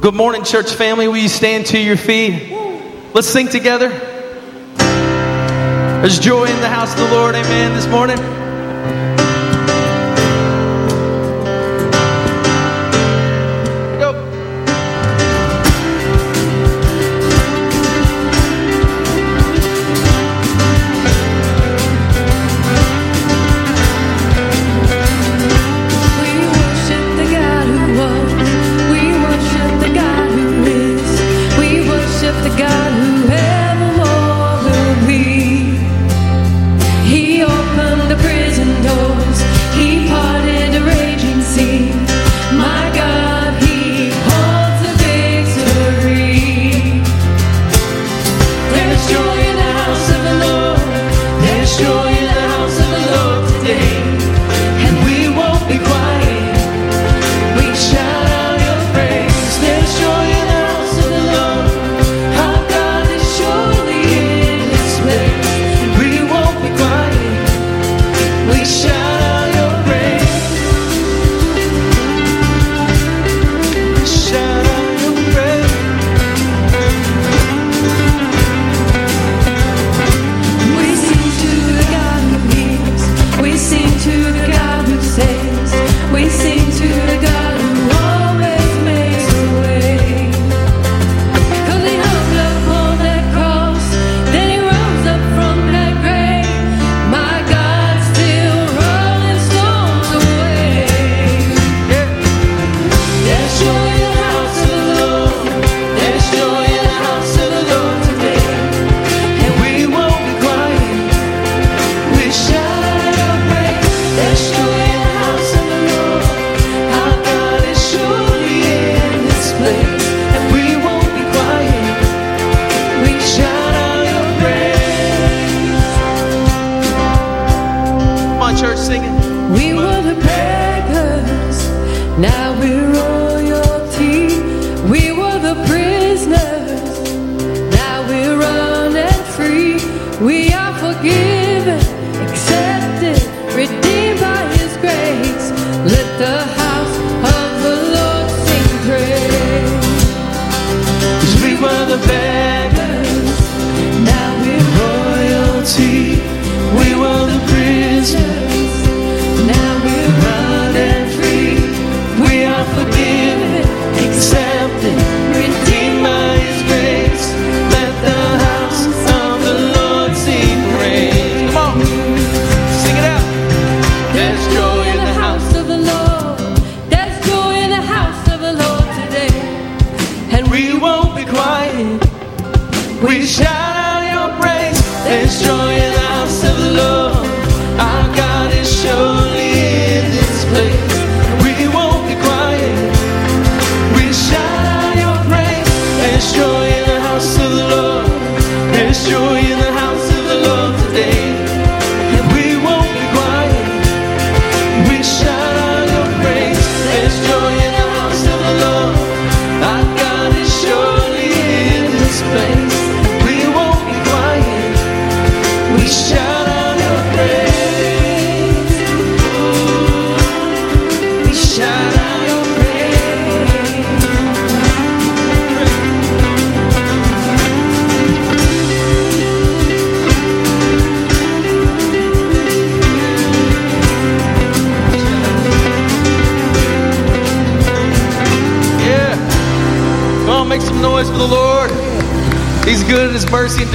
Well, good morning, church family. Will you stand to your feet? Let's sing together. There's joy in the house of the Lord, amen, this morning.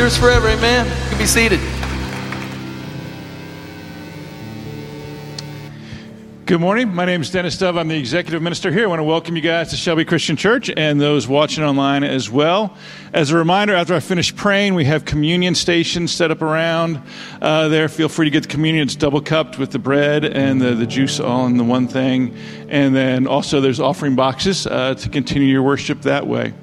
Endures forever. Amen. You can be seated. Good morning. My name is Dennis Dove. I'm the executive minister here. I want to welcome you guys to Shelby Christian Church and those watching online as well. As a reminder, after I finish praying, we have communion stations set up around uh, there. Feel free to get the communion. It's double cupped with the bread and the, the juice all in the one thing. And then also there's offering boxes uh, to continue your worship that way.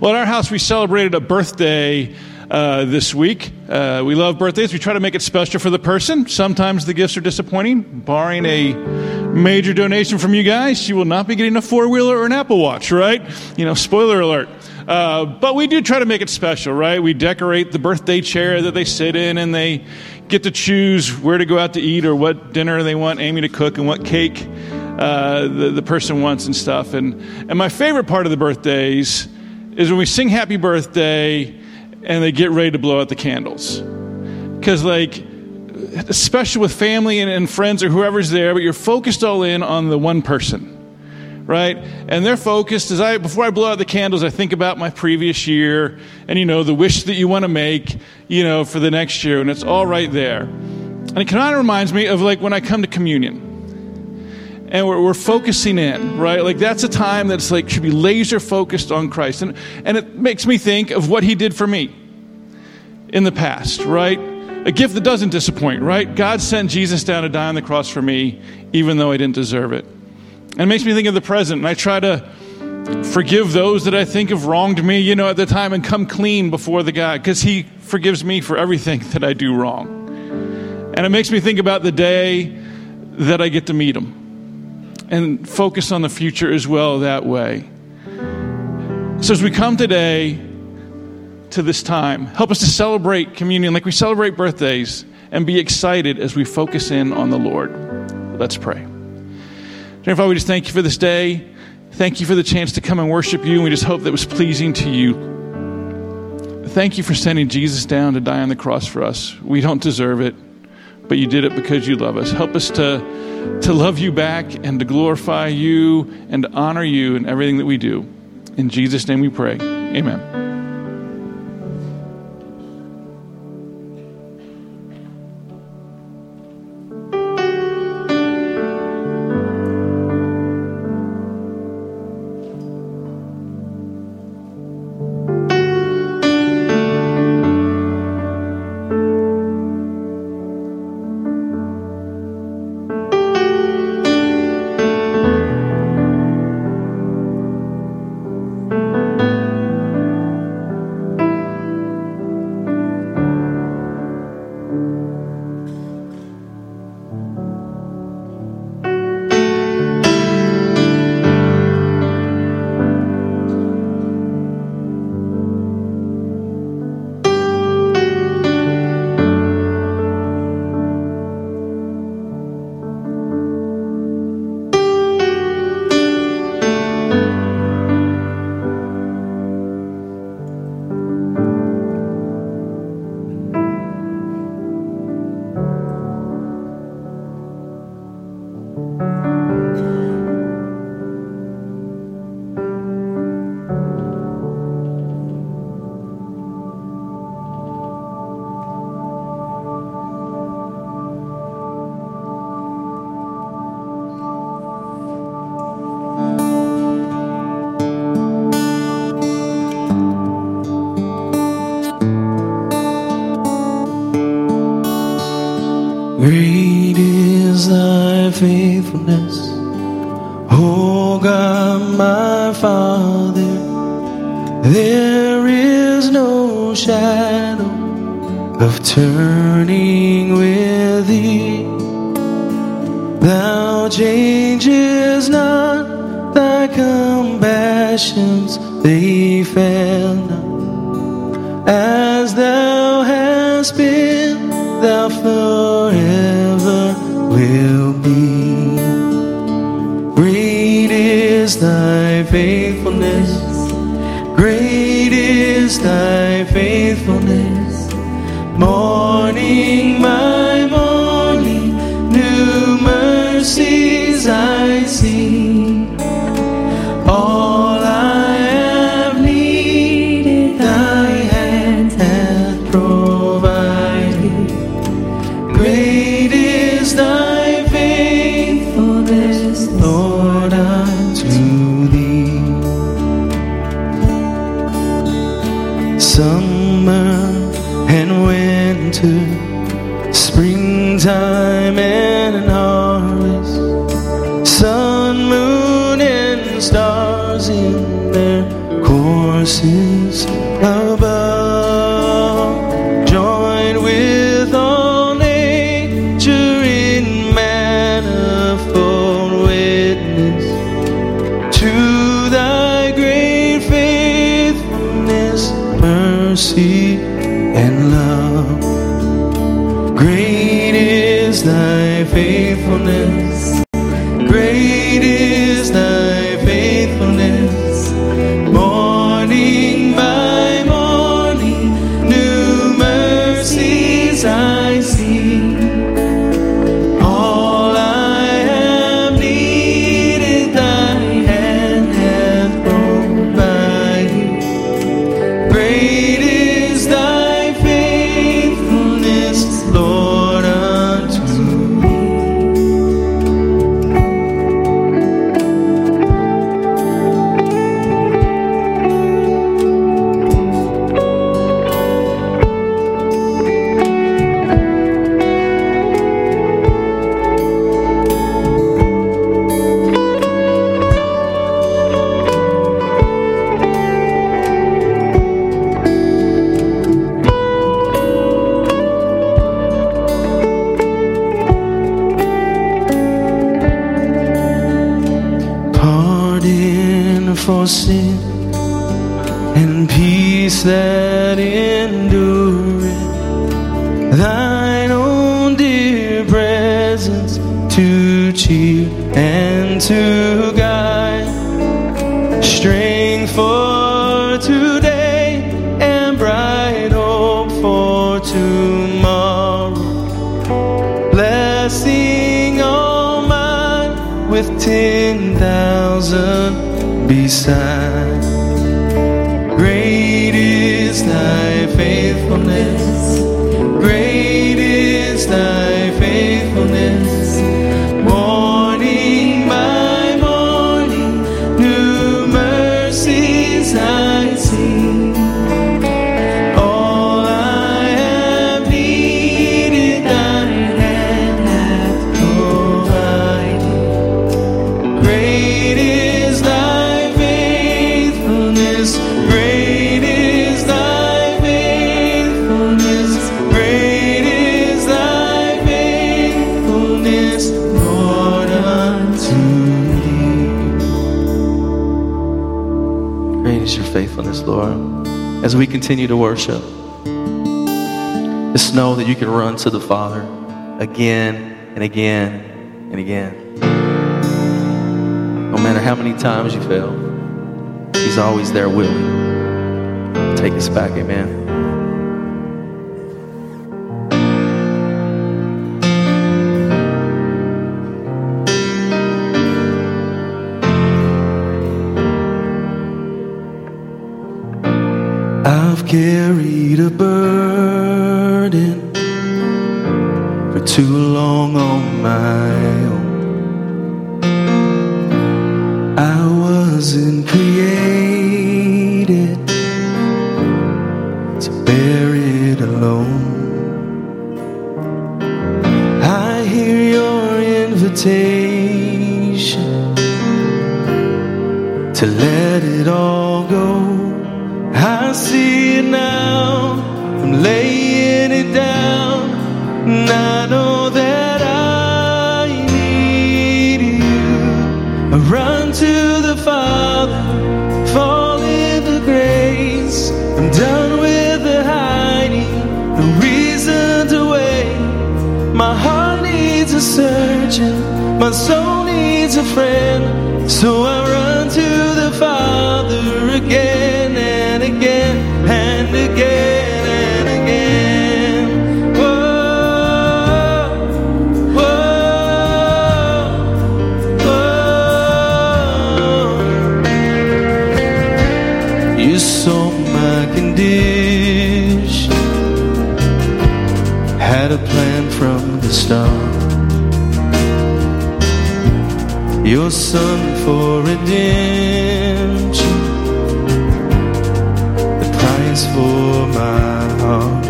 Well, at our house, we celebrated a birthday uh, this week. Uh, we love birthdays. We try to make it special for the person. Sometimes the gifts are disappointing. Barring a major donation from you guys, she will not be getting a four wheeler or an Apple Watch, right? You know, spoiler alert. Uh, but we do try to make it special, right? We decorate the birthday chair that they sit in and they get to choose where to go out to eat or what dinner they want Amy to cook and what cake uh, the, the person wants and stuff. And, and my favorite part of the birthdays is when we sing happy birthday and they get ready to blow out the candles. Because, like, especially with family and, and friends or whoever's there, but you're focused all in on the one person right? And they're focused as I before I blow out the candles, I think about my previous year and you know the wish that you want to make, you know, for the next year, and it's all right there. And it kind of reminds me of like when I come to communion. And we're, we're focusing in, right? Like that's a time that's like should be laser focused on Christ. And and it makes me think of what he did for me in the past, right? A gift that doesn't disappoint, right? God sent Jesus down to die on the cross for me, even though I didn't deserve it. And it makes me think of the present. And I try to forgive those that I think have wronged me, you know, at the time and come clean before the God because He forgives me for everything that I do wrong. And it makes me think about the day that I get to meet Him and focus on the future as well that way. So as we come today to this time, help us to celebrate communion like we celebrate birthdays and be excited as we focus in on the Lord. Let's pray. Dear Father, we just thank you for this day. Thank you for the chance to come and worship you. And we just hope that was pleasing to you. Thank you for sending Jesus down to die on the cross for us. We don't deserve it, but you did it because you love us. Help us to, to love you back and to glorify you and to honor you in everything that we do. In Jesus' name we pray. Amen. As thou hast been, thou forever will be. Great is thy faithfulness. Great is thy for sin and peace that endureth. Thine own dear presence to cheer and to guide. Strength for today and bright hope for tomorrow. Blessing all mine with ten thousand beside. As we continue to worship, just know that you can run to the Father again and again and again. No matter how many times you fail, He's always there willing to take us back. Amen. To let it all go. I see it now. I'm laying it down. And I know that I need you. I run to the Father, fall into grace. I'm done with the hiding, no reason to wait. My heart needs a surgeon, my soul needs a friend. So I run the start. Your son for redemption, the price for my heart.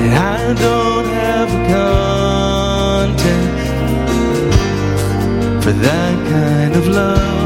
And I don't have a contest for that kind of love.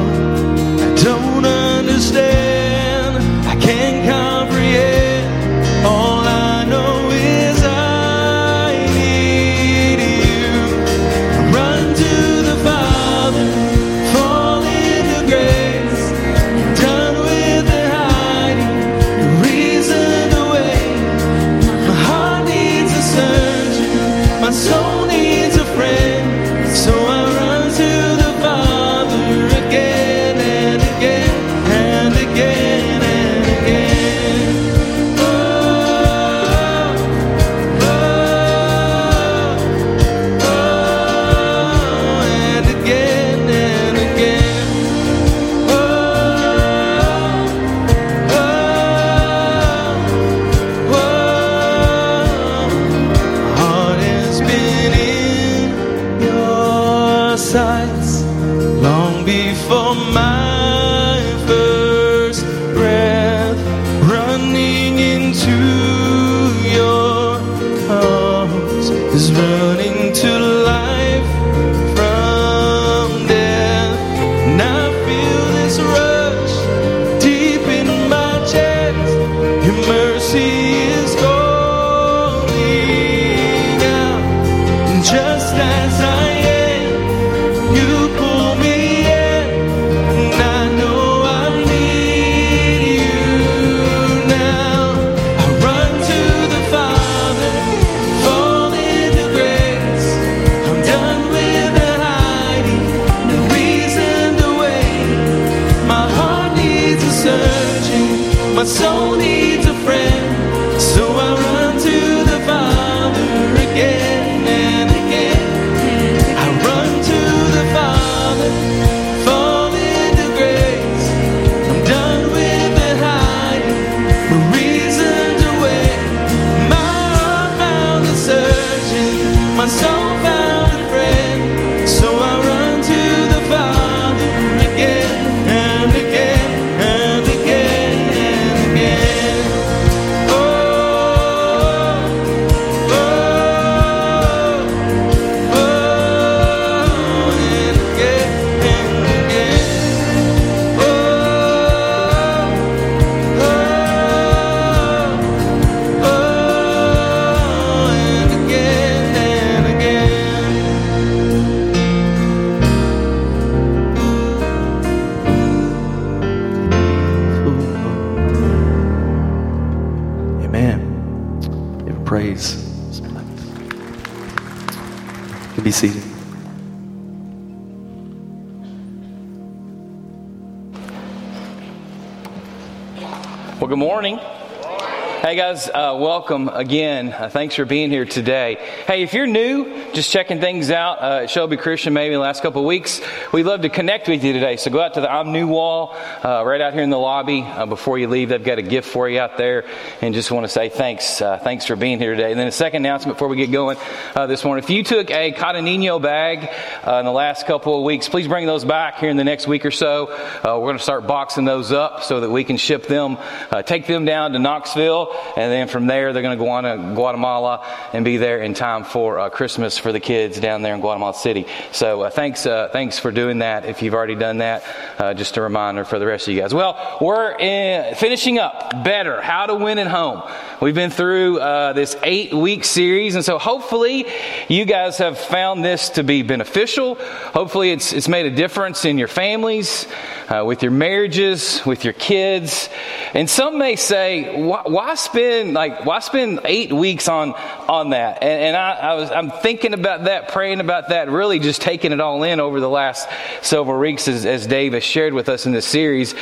Well, good morning. Hey guys, uh, welcome again. Uh, thanks for being here today. Hey, if you're new, just checking things out uh, at Shelby Christian maybe the last couple of weeks, we'd love to connect with you today. So go out to the I'm New wall uh, right out here in the lobby. Uh, before you leave, they've got a gift for you out there, and just want to say thanks. Uh, thanks for being here today. And then a second announcement before we get going this morning: if you took a Cotanino bag in the last couple of weeks, please bring those back here in the next week or so. We're going to start boxing those up so that we can ship them, take them down to Knoxville, and then from there they're going to go on to Guatemala and be there in time for uh, Christmas for the kids down there in Guatemala City. So uh, thanks, uh, thanks for doing that. If you've already done that, uh, just a reminder for the rest of you guys. Well, we're in, finishing up better how to win at home. We've been through uh, this eight week series, and so hopefully you guys have found this to be beneficial. Hopefully it's it's made a difference in your families, uh, with your marriages, with your kids. And some may say, why, why spend like why spend eight weeks on on that? And, and I, I was I'm thinking about that, praying about that, really just taking it all in over the last several weeks as, as Dave has shared with us in this series.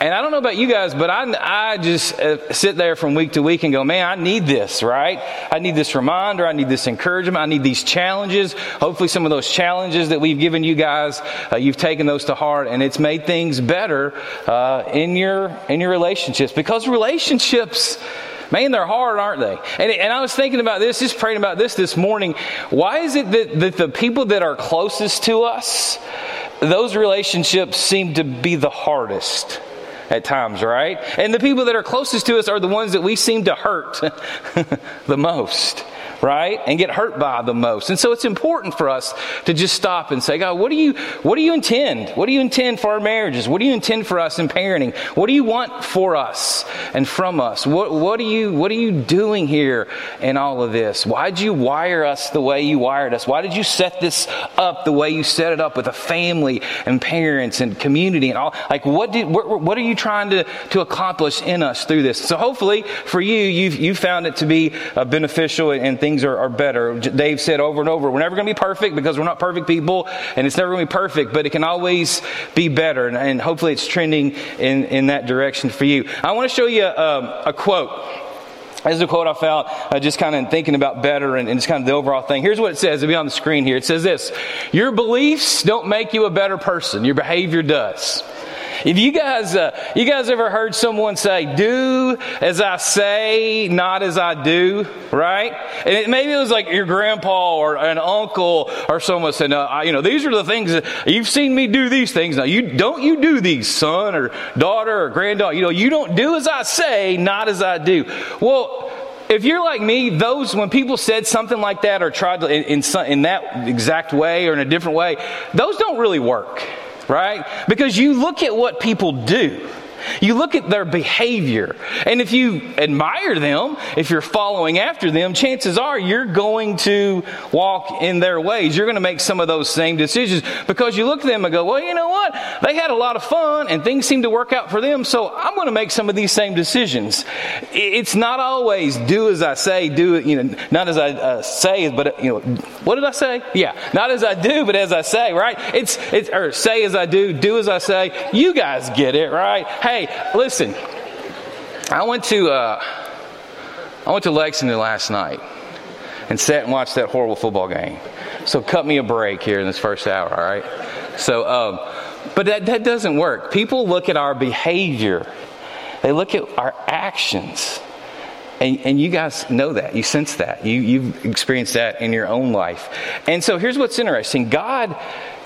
And I don't know about you guys, but I I just uh, sit there from week to week and go, man, I need this, right? I need this reminder. I need this encouragement. I need these challenges. Hopefully, some of those challenges that we've given you guys, uh, you've taken those to heart, and it's made things better uh, in your in your relationships because relationships. Man, they're hard, aren't they? And, and I was thinking about this, just praying about this this morning. Why is it that, that the people that are closest to us, those relationships seem to be the hardest? at times, right? And the people that are closest to us are the ones that we seem to hurt the most, right? And get hurt by the most. And so it's important for us to just stop and say, God, what do you what do you intend? What do you intend for our marriages? What do you intend for us in parenting? What do you want for us and from us? What what are you what are you doing here in all of this? Why did you wire us the way you wired us? Why did you set this up the way you set it up with a family and parents and community and all? Like what did what, what are you trying to, to accomplish in us through this? So hopefully for you, you've you found it to be uh, beneficial and, and things are, are better. Dave said over and over, we're never going to be perfect because we're not perfect people, and it's never going to be perfect, but it can always be better. And, and hopefully it's trending in, in that direction for you. I want to show you a, a quote. This is a quote I found uh, just kind of thinking about better and, and just kind of the overall thing. Here's what it says. It'll be on the screen here. It says this Your beliefs don't make you a better person, your behavior does. If you guys, uh, you guys ever heard someone say, "Do as I say, not as I do," right? And it, maybe it was like your grandpa or an uncle or someone said, no, I, "You know, these are the things that you've seen me do. These things now. You don't you do these, son or daughter or granddaughter. You know, you don't do as I say, not as I do." Well if you're like me, those when people said something like that or tried to in, in, in that exact way or in a different way, those don't really work, right? Because you look at what people do. You look at their behavior, and if you admire them, if you're following after them, chances are you're going to walk in their ways. You're going to make some of those same decisions because you look at them and go, well, you know what? They had a lot of fun and things seem to work out for them, so I'm going to make some of these same decisions. It's not always do as I say, do it, you know, not as I uh, say, but, you know, what did I say? Yeah, not as I do, but as I say, right? It's, it's, or say as I do, do as I say. You guys get it, right? Hey, listen. I went to uh, I went to Lexington last night and sat and watched that horrible football game. So cut me a break here in this first hour, all right? So, um, but that, that doesn't work. People look at our behavior. They look at our actions. And, and you guys know that. You sense that. You, you've experienced that in your own life. And so here's what's interesting God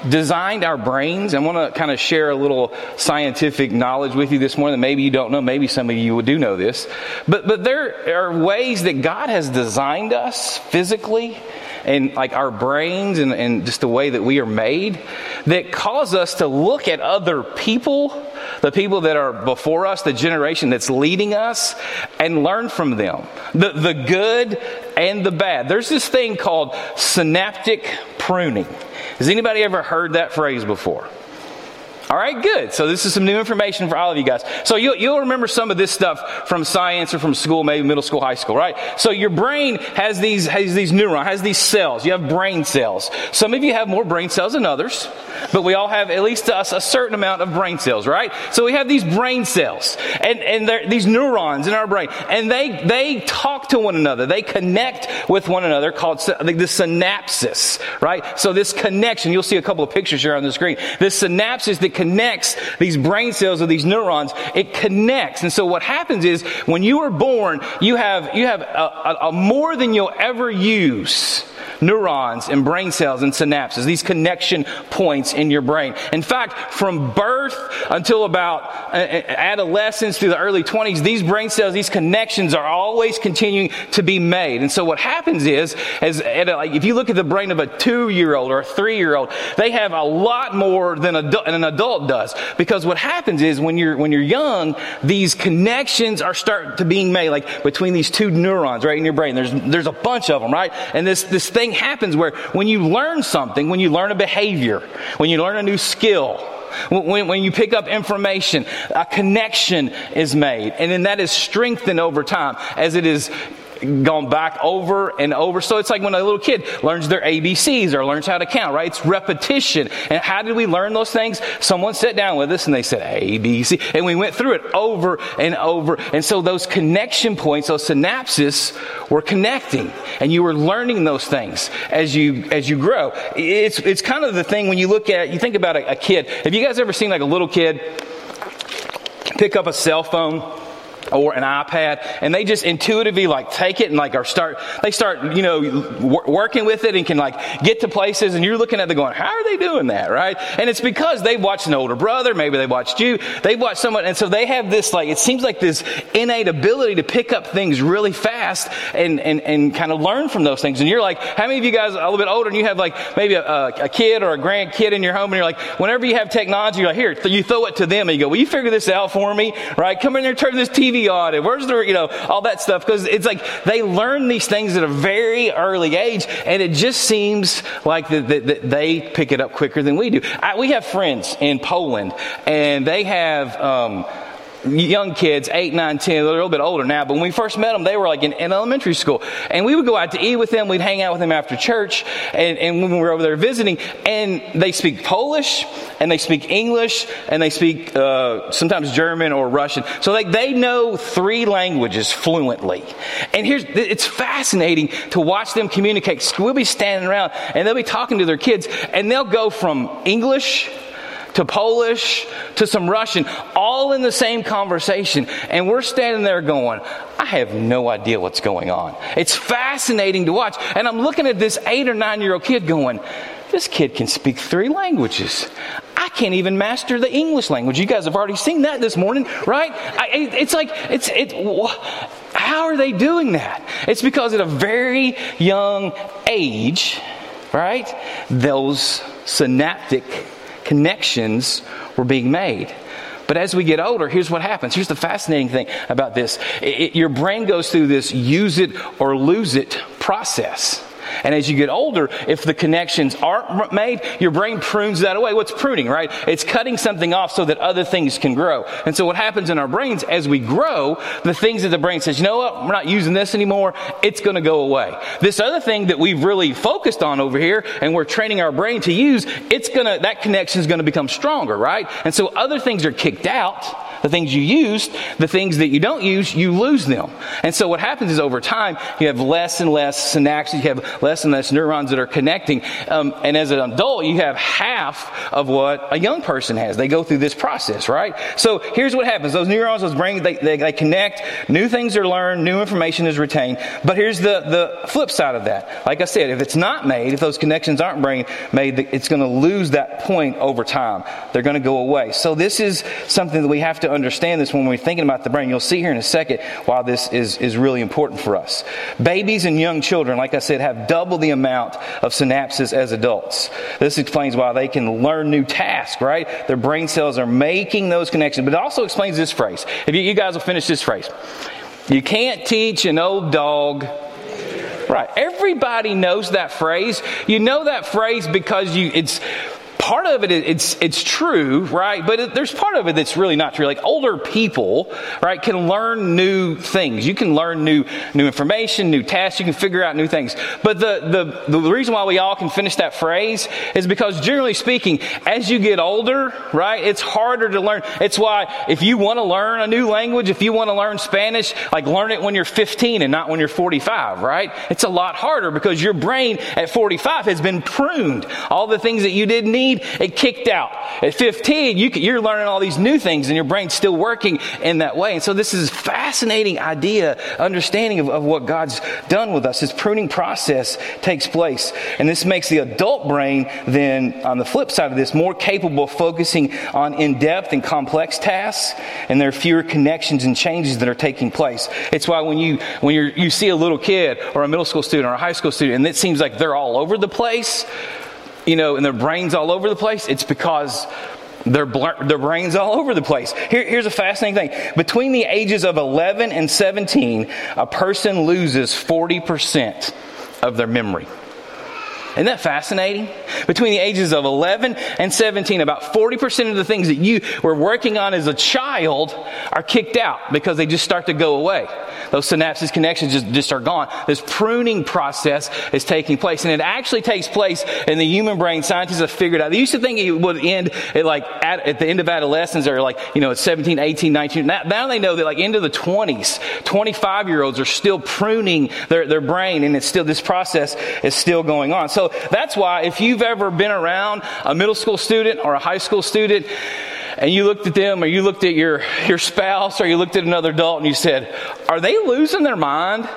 designed our brains. I want to kind of share a little scientific knowledge with you this morning maybe you don't know. Maybe some of you do know this. But, but there are ways that God has designed us physically and like our brains and, and just the way that we are made that cause us to look at other people, the people that are before us, the generation that's leading us, and learn from them. The, the good and the bad. There's this thing called synaptic pruning. Has anybody ever heard that phrase before? All right, good. So this is some new information for all of you guys. So you'll, you'll, remember some of this stuff from science or from school, maybe middle school, high school, right? So your brain has these, has these neurons, has these cells. You have brain cells. Some of you have more brain cells than others, but we all have at least a, a certain amount of brain cells, right? So we have these brain cells and, and these neurons in our brain and they, they talk to one another. They connect with one another called the synapses, right? So this connection, you'll see a couple of pictures here on the screen. This synapses that connects these brain cells or these neurons. It connects. And so what happens is when you are born, you have, you have a, a, a more than you'll ever use neurons and brain cells and synapses, these connection points in your brain. In fact, from birth until about uh, uh, adolescence through the early 20s, these brain cells, these connections are always continuing to be made. And so what happens is, as if you look at the brain of a two-year-old or a three-year-old, they have a lot more than an adult does. Because what happens is when you're when you're young, these connections are start to being made, like between these two neurons right in your brain. There's there's a bunch of them, right? And this this thing happens where when you learn something, when you learn a behavior, when you learn a new skill, when, when, you pick up information, a connection is made. And then that is strengthened over time as it is gone back over and over. So it's like when a little kid learns their ABCs or learns how to count, right? It's repetition. And how did we learn those things? Someone sat down with us and they said ABC. And we went through it over and over. And so those connection points, those synapses were connecting and you were learning those things as you, as you grow. It's, it's kind of the thing when you look at, you think about a, a kid. Have you guys ever seen like a little kid pick up a cell phone? Or an iPad, and they just intuitively like take it and like are start they start you know working with it and can like get to places, and you're looking at them going, how are they doing that, right? And it's because they've watched an older brother, maybe they watched you, they've watched someone, and so they have this like it seems like this innate ability to pick up things really fast and and and kind of learn from those things. And you're like, how many of you guys are a little bit older and you have like maybe a, a kid or a grandkid in your home, and you're like, whenever you have technology, you're like, here, you throw it to them, and you go, will you figure this out for me, right? Come in there, turn this TV TV on and where's the, you know, all that stuff. Because it's like they learn these things at a very early age and it just seems like that the, the, they pick it up quicker than we do. I, we have friends in Poland and they have, um, young kids, 8, 9, 10, they're a little bit older now, but when we first met them, they were like in, in elementary school. And we would go out to eat with them, we'd hang out with them after church, and, and when we were over there visiting, and they speak Polish, and they speak English, and they speak uh, sometimes German or Russian. So like they know three languages fluently. And here's, it's fascinating to watch them communicate. We'll be standing around, and they'll be talking to their kids, and they'll go from English to Polish to some Russian, all in the same conversation. And we're standing there going, I have no idea what's going on. It's fascinating to watch. And I'm looking at this eight or nine year old kid going, this kid can speak three languages. I can't even master the English language. You guys have already seen that this morning, right? I, it's like, it's, it, how are they doing that? It's because at a very young age, right, those synaptic connections were being made. But as we get older, here's what happens. Here's the fascinating thing about this it, it, your brain goes through this use it or lose it process. And as you get older, if the connections aren't made, your brain prunes that away. What's pruning, right? It's cutting something off so that other things can grow. And so what happens in our brains as we grow, the things that the brain says, you know what, we're not using this anymore, it's going to go away. This other thing that we've really focused on over here and we're training our brain to use, it's going to, that connection is going to become stronger, right? And so other things are kicked out the things you used, the things that you don't use, you lose them. And so what happens is over time, you have less and less synapses, you have less and less neurons that are connecting. Um, and as an adult, you have half of what a young person has. They go through this process, right? So here's what happens. Those neurons, those brains, they, they, they connect, new things are learned, new information is retained. But here's the, the flip side of that. Like I said, if it's not made, if those connections aren't brain made, it's going to lose that point over time. They're going to go away. So this is something that we have to understand this when we're thinking about the brain. You'll see here in a second why this is, is really important for us. Babies and young children, like I said, have double the amount of synapses as adults. This explains why they can learn new tasks, right? Their brain cells are making those connections. But it also explains this phrase. If you, you guys will finish this phrase. You can't teach an old dog Right. Everybody knows that phrase. You know that phrase because you it's part of it it's it's true right? But it, there's part of it that's really not true. Like older people right can learn new things. You can learn new new information new tasks. You can figure out new things. But the the, the reason why we all can finish that phrase is because generally speaking as you get older right it's harder to learn. It's why if you want to learn a new language if you want to learn spanish like learn it when you're 15 and not when you're 45 right? It's a lot harder because your brain at 45 has been pruned. All the things that you didn't need need, it kicked out. At 15, you, are learning all these new things and your brain's still working in that way. And so this is a fascinating idea, understanding of, of what God's done with us. This pruning process takes place. And this makes the adult brain then, on the flip side of this, more capable of focusing on in-depth and complex tasks. And there are fewer connections and changes that are taking place. It's why when you, when you you see a little kid or a middle school student or a high school student and it seems like they're all over the place, you know, and their brains all over the place, it's because their, their brains all over the place. Here, here's a fascinating thing. Between the ages of 11 and 17, a person loses 40% of their memory. Isn't that fascinating? Between the ages of 11 and 17, about 40% of the things that you were working on as a child are kicked out because they just start to go away. Those synapses connections just, just are gone. This pruning process is taking place, and it actually takes place in the human brain. Scientists have figured out. They used to think it would end at like at, at the end of adolescence or like, you know, at 17, 18, 19. Now, now they know that like into the 20s, 25 year olds are still pruning their, their brain, and it's still, this process is still going on. So that's why if you've ever been around a middle school student or a high school student, and you looked at them or you looked at your, your spouse or you looked at another adult and you said, Are they losing their mind?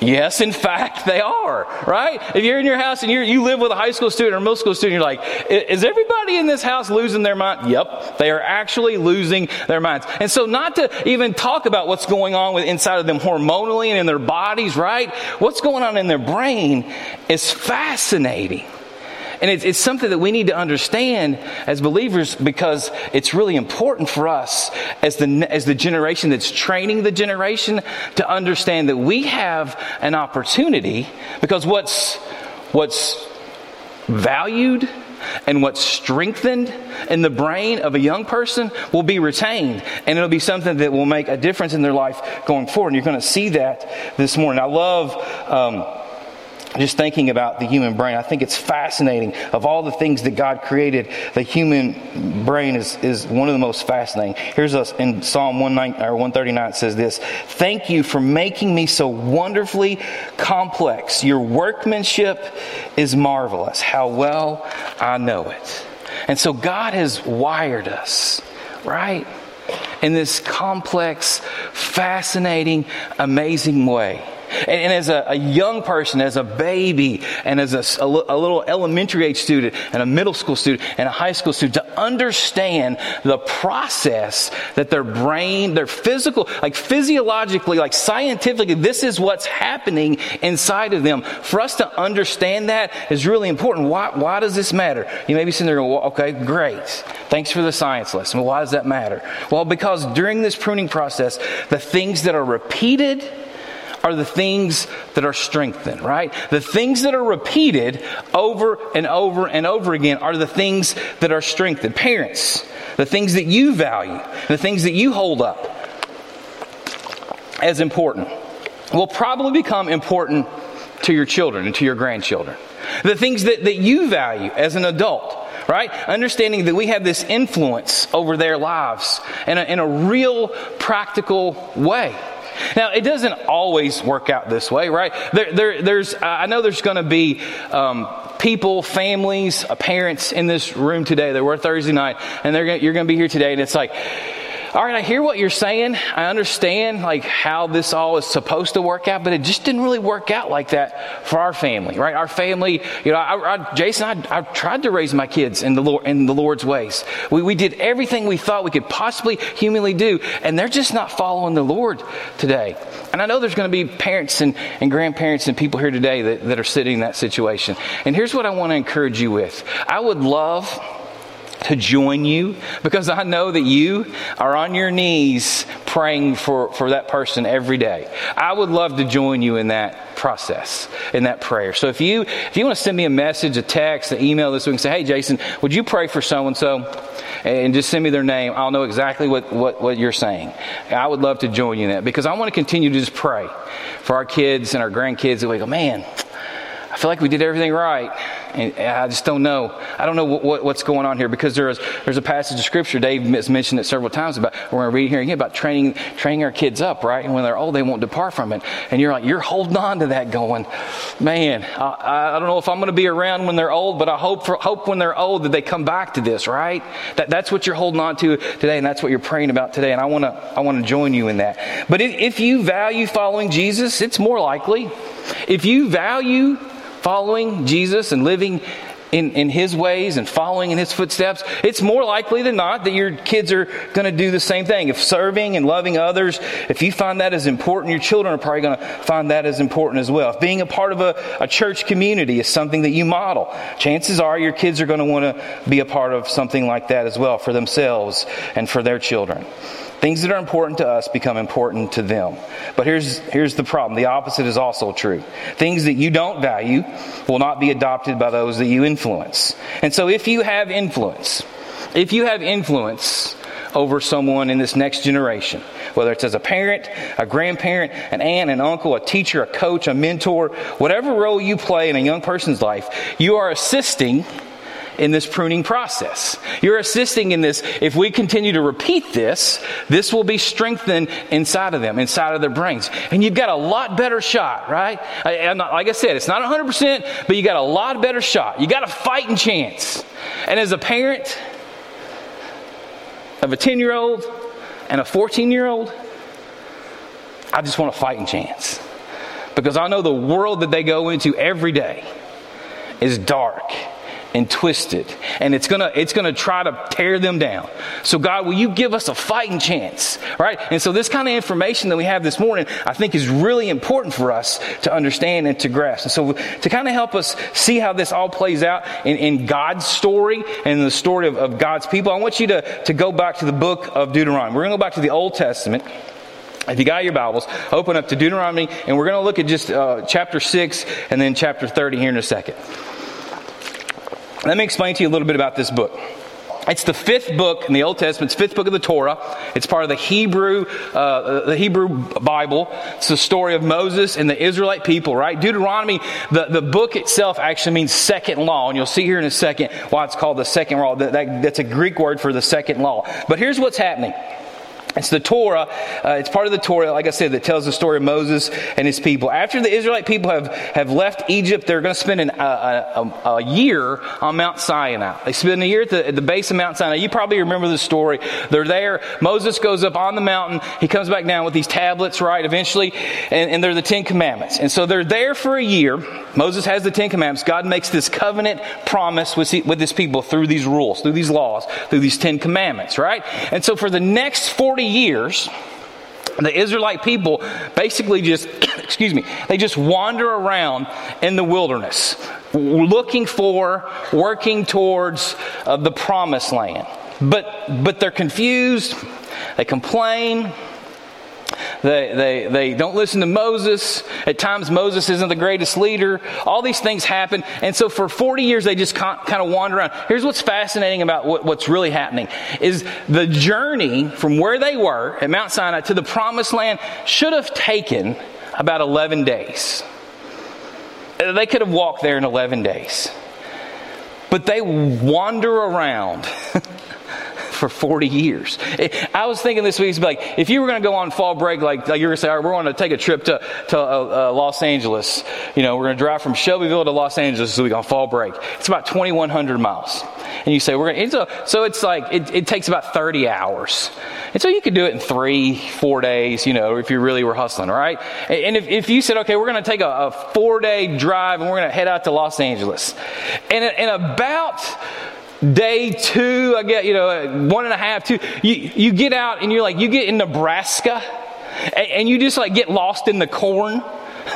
Yes, in fact, they are, right? If you're in your house and you you live with a high school student or middle school student, you're like, is everybody in this house losing their mind? Yep, they are actually losing their minds. And so, not to even talk about what's going on with inside of them hormonally and in their bodies, right? What's going on in their brain is fascinating. And it's, it's, something that we need to understand as believers because it's really important for us as the, as the generation that's training the generation to understand that we have an opportunity because what's, what's valued and what's strengthened in the brain of a young person will be retained and it'll be something that will make a difference in their life going forward. And you're going to see that this morning. I love, um, just thinking about the human brain, I think it's fascinating. Of all the things that God created, the human brain is, is one of the most fascinating. Here's us in Psalm 139 it says this Thank you for making me so wonderfully complex. Your workmanship is marvelous. How well I know it. And so God has wired us, right? In this complex, fascinating, amazing way. And, and as a, a, young person, as a baby, and as a, a, a little elementary age student, and a middle school student, and a high school student, to understand the process that their brain, their physical, like physiologically, like scientifically, this is what's happening inside of them. For us to understand that is really important. Why, why does this matter? You may be sitting there going, well, okay, great. Thanks for the science lesson. Well, why does that matter? Well, because during this pruning process, the things that are repeated, are the things that are strengthened, right? The things that are repeated over and over and over again are the things that are strengthened. Parents, the things that you value, the things that you hold up as important will probably become important to your children and to your grandchildren. The things that, that you value as an adult right? Understanding that we have this influence over their lives in a, in a real practical way. Now, it doesn't always work out this way, right? There, there, there's, I know there's going to be um, people, families, uh, parents in this room today that were Thursday night, and they're gonna, you're going to be here today, and it's like, all right, I hear what you're saying. I understand like how this all is supposed to work out, but it just didn't really work out like that for our family, right? Our family, you know, I, I, Jason, I, I, tried to raise my kids in the Lord, in the Lord's ways. We, we did everything we thought we could possibly humanly do, and they're just not following the Lord today. And I know there's going to be parents and, and grandparents and people here today that, that are sitting in that situation. And here's what I want to encourage you with. I would love to join you because I know that you are on your knees praying for, for that person every day. I would love to join you in that process, in that prayer. So if you if you want to send me a message, a text, an email this week and say, hey Jason, would you pray for so and so? And just send me their name. I'll know exactly what, what, what you're saying. I would love to join you in that because I want to continue to just pray for our kids and our grandkids that we go, man, I feel like we did everything right. I just don't know. I don't know what, what, what's going on here because there's there's a passage of scripture. Dave has mentioned it several times about we're going to read here again about training training our kids up, right? And when they're old, they won't depart from it. And you're like you're holding on to that, going, man. I, I don't know if I'm going to be around when they're old, but I hope for, hope when they're old that they come back to this, right? That, that's what you're holding on to today, and that's what you're praying about today. And I want to I want to join you in that. But if you value following Jesus, it's more likely. If you value following Jesus and living in, in his ways and following in his footsteps, it's more likely than not that your kids are going to do the same thing. If serving and loving others, if you find that as important, your children are probably going to find that as important as well. If being a part of a, a church community is something that you model, chances are your kids are going to want to be a part of something like that as well for themselves and for their children. Things that are important to us become important to them. But here's, here's the problem. The opposite is also true. Things that you don't value will not be adopted by those that you influence. And so if you have influence, if you have influence over someone in this next generation, whether it's as a parent, a grandparent, an aunt, an uncle, a teacher, a coach, a mentor, whatever role you play in a young person's life, you are assisting in this pruning process. You're assisting in this. If we continue to repeat this, this will be strengthened inside of them, inside of their brains. And you've got a lot better shot, right? I, not, like I said, it's not 100%, but you got a lot better shot. You got a fighting chance. And as a parent of a 10 year old and a 14 year old, I just want a fighting chance. Because I know the world that they go into every day is dark and twisted and it's gonna it's gonna try to tear them down. So god will you give us a fighting chance right? And so this kind of information that we have this morning i think is really important for us to understand and to grasp. And so to kind of help us see how this all plays out in, in god's story and the story of, of god's people i want you to, to go back to the book of deuteronomy. We're to go back to the old testament. If you got your Bibles, open up to Deuteronomy, and we're going to look at just uh, chapter 6 and then chapter 30 here in a second. Let me explain to you a little bit about this book. It's the fifth book in the Old Testament. It's fifth book of the Torah. It's part of the Hebrew, uh, the Hebrew Bible. It's the story of Moses and the Israelite people, right? Deuteronomy, the, the book itself actually means second law. And you'll see here in a second why it's called the second law. That, that, that's a Greek word for the second law. But here's what's happening. It's the Torah. Uh, it's part of the Torah, like I said, that tells the story of Moses and his people. After the Israelite people have, have left Egypt, they're going to spend an, a, a, a, year on Mount Sinai. They spend a year at the, at the base of Mount Sinai. You probably remember the story. They're there. Moses goes up on the mountain. He comes back down with these tablets, right, eventually, and, and they're the Ten Commandments. And so they're there for a year. Moses has the Ten Commandments. God makes this covenant promise with, with his people through these rules, through these laws, through these Ten Commandments, right? And so for the next 40 40 years, the Israelite people basically just, excuse me, they just wander around in the wilderness looking for, working towards uh, the promised land. But, but they're confused, they complain, they, they, they don't listen to Moses. At times, Moses isn't the greatest leader. All these things happen. And so for 40 years, they just kind of wander around. Here's what's fascinating about what, what's really happening is the journey from where they were at Mount Sinai to the promised land should have taken about 11 days. They could have walked there in 11 days. but they wander around. for 40 years. I was thinking this week, like, if you were going to go on fall break, like, like you're going to say, all right, we're going to take a trip to, to uh, uh, Los Angeles. You know, we're going to drive from Shelbyville to Los Angeles this week on fall break. It's about 2,100 miles. And you say, we're going to, so it's like, it, it takes about 30 hours. And so you could do it in three, four days, you know, if you really were hustling, right? And if, if you said, okay, we're going to take a, a four day drive and we're going to head out to Los Angeles. And, and about day two, I get, you know, uh, one and a half, two, you, you get out and you're like, you get in Nebraska and, and you just like get lost in the corn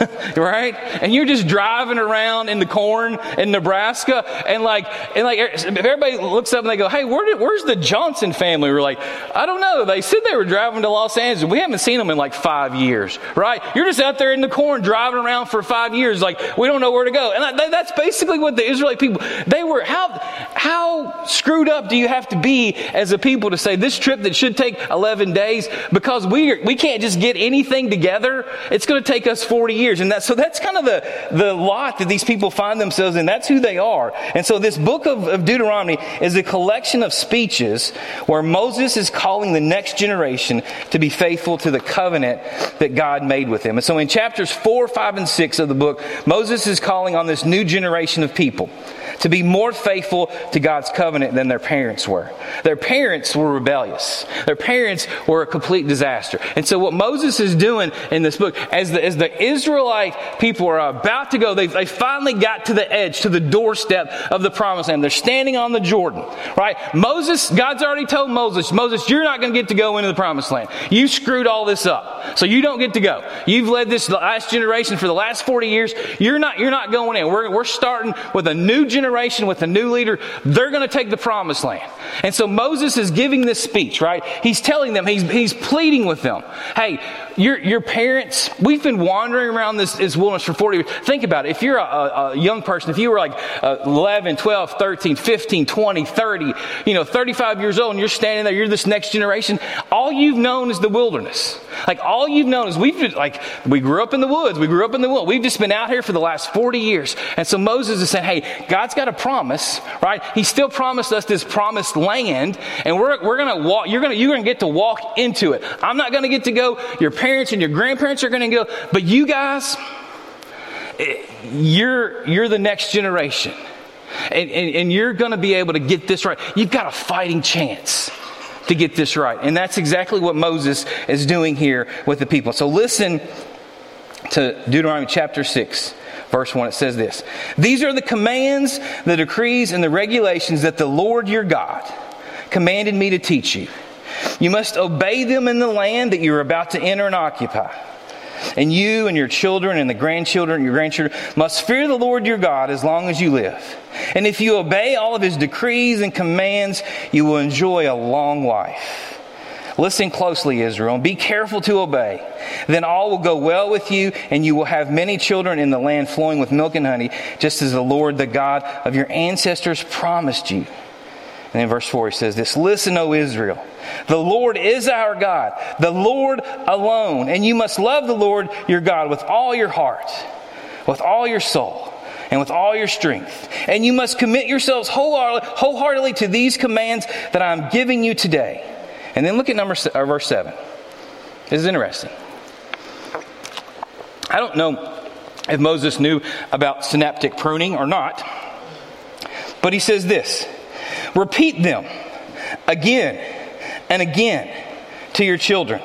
right? And you're just driving around in the corn in Nebraska, and like, and like, everybody looks up and they go, "Hey, where did, where's the Johnson family?" We're like, "I don't know." They said they were driving to Los Angeles. We haven't seen them in like five years, right? You're just out there in the corn driving around for five years, like we don't know where to go. And that's basically what the Israelite people they were. How how screwed up do you have to be as a people to say this trip that should take 11 days because we we can't just get anything together? It's going to take us 40 years. And that, so that's kind of the, the lot that these people find themselves in. That's who they are. And so this book of, of Deuteronomy is a collection of speeches where Moses is calling the next generation to be faithful to the covenant that God made with them. And so in chapters 4, 5, and 6 of the book, Moses is calling on this new generation of people to be more faithful to God's covenant than their parents were. Their parents were rebellious. Their parents were a complete disaster. And so what Moses is doing in this book, as the, as the Israelite people are about to go, they, they finally got to the edge, to the doorstep of the promised land. They're standing on the Jordan, right? Moses, God's already told Moses, Moses, you're not going to get to go into the promised land. You screwed all this up. So you don't get to go. You've led this last generation for the last 40 years. You're not, you're not going in. We're, we're starting with a new generation generation with a new leader, they're going to take the promised land. And so Moses is giving this speech, right? He's telling them, he's, he's pleading with them. Hey, your, your parents, we've been wandering around this, this wilderness for 40 years. Think about it. If you're a, a, young person, if you were like uh, 11, 12, 13, 15, 20, 30, you know, 35 years old and you're standing there, you're this next generation, all you've known is the wilderness. Like all you've known is we've like, we grew up in the woods. We grew up in the woods. We've just been out here for the last 40 years. And so Moses is saying, hey, God's got a promise, right? He still promised us this promised land and we're, we're going to walk, you're going to, you're going to get to walk into it. I'm not going to get to go. Your parents and your grandparents are going to go, but you guys, eh, you're, you're the next generation. And, and, and you're going to be able to get this right. You've got a fighting chance to get this right. And that's exactly what Moses is doing here with the people. So listen to Deuteronomy chapter 6. Verse 1, it says this These are the commands, the decrees, and the regulations that the Lord your God commanded me to teach you. You must obey them in the land that you're about to enter and occupy. And you and your children and the grandchildren and your grandchildren must fear the Lord your God as long as you live. And if you obey all of his decrees and commands, you will enjoy a long life. Listen closely, Israel, and be careful to obey. Then all will go well with you, and you will have many children in the land flowing with milk and honey, just as the Lord, the God of your ancestors, promised you. And in verse 4, he says this Listen, O Israel, the Lord is our God, the Lord alone. And you must love the Lord your God with all your heart, with all your soul, and with all your strength. And you must commit yourselves wholeheartedly to these commands that I'm giving you today. And then look at number uh, verse 7. This is interesting. I don't know if Moses knew about synaptic pruning or not, but he says this Repeat them again and again to your children.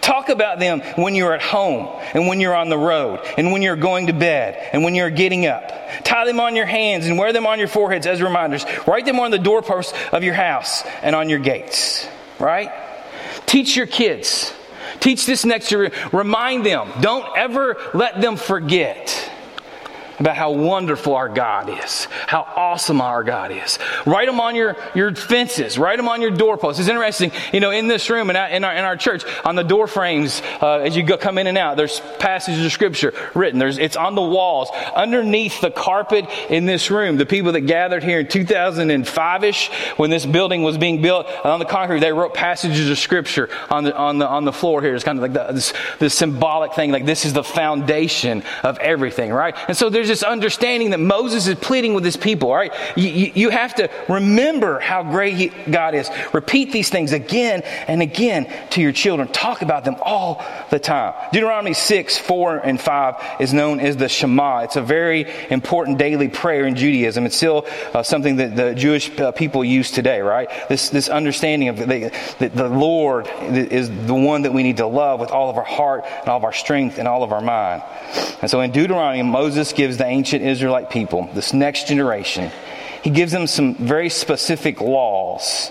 Talk about them when you're at home and when you're on the road and when you're going to bed and when you're getting up. Tie them on your hands and wear them on your foreheads as reminders. Write them on the doorposts of your house and on your gates. Right? Teach your kids. Teach this next year. Remind them. Don't ever let them forget about how wonderful our God is, how awesome our God is. Write them on your, your fences, write them on your doorposts. It's interesting, you know, in this room and in our, in our church, on the door frames, uh, as you go come in and out, there's passages of scripture written. There's, it's on the walls. Underneath the carpet in this room, the people that gathered here in 2005 ish, when this building was being built on the concrete, they wrote passages of scripture on the, on the, on the floor here. It's kind of like the, this, this symbolic thing, like this is the foundation of everything, right? And so there's this understanding that Moses is pleading with his people, all right? You, you, have to remember how great he, God is. Repeat these things again and again to your children. Talk about them all the time. Deuteronomy 6, 4, and 5 is known as the Shema. It's a very important daily prayer in Judaism. It's still uh, something that the Jewish uh, people use today, right? This, this understanding of the, that the Lord is the one that we need to love with all of our heart and all of our strength and all of our mind. And so in Deuteronomy, Moses gives the ancient Israelite people, this next generation, he gives them some very specific laws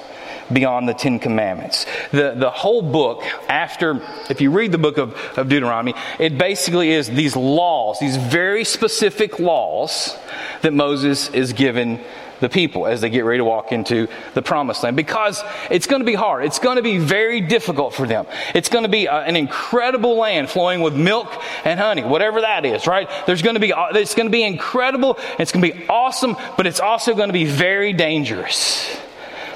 beyond the Ten Commandments. The, the whole book, after, if you read the book of, of Deuteronomy, it basically is these laws, these very specific laws that Moses is given the people as they get ready to walk into the promised land because it's going to be hard. It's going to be very difficult for them. It's going to be uh, an incredible land flowing with milk and honey, whatever that is, right? There's going to be, uh, it's going to be incredible. It's going to be awesome, but it's also going to be very dangerous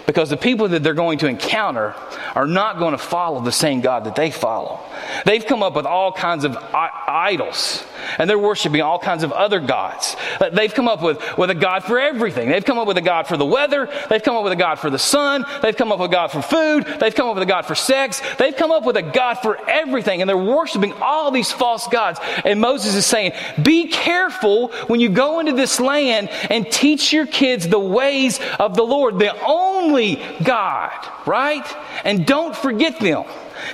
because the people that they're going to encounter are not going to follow the same God that they follow. They've come up with all kinds of idols and they're worshiping all kinds of other gods. Uh, they've come up with, with a God for everything. They've come up with a God for the weather. They've come up with a God for the sun. They've come up with a God for food. They've come up with a God for sex. They've come up with a God for everything and they're worshiping all these false gods. And Moses is saying, be careful when you go into this land and teach your kids the ways of the Lord, the only God, right? And don't forget them.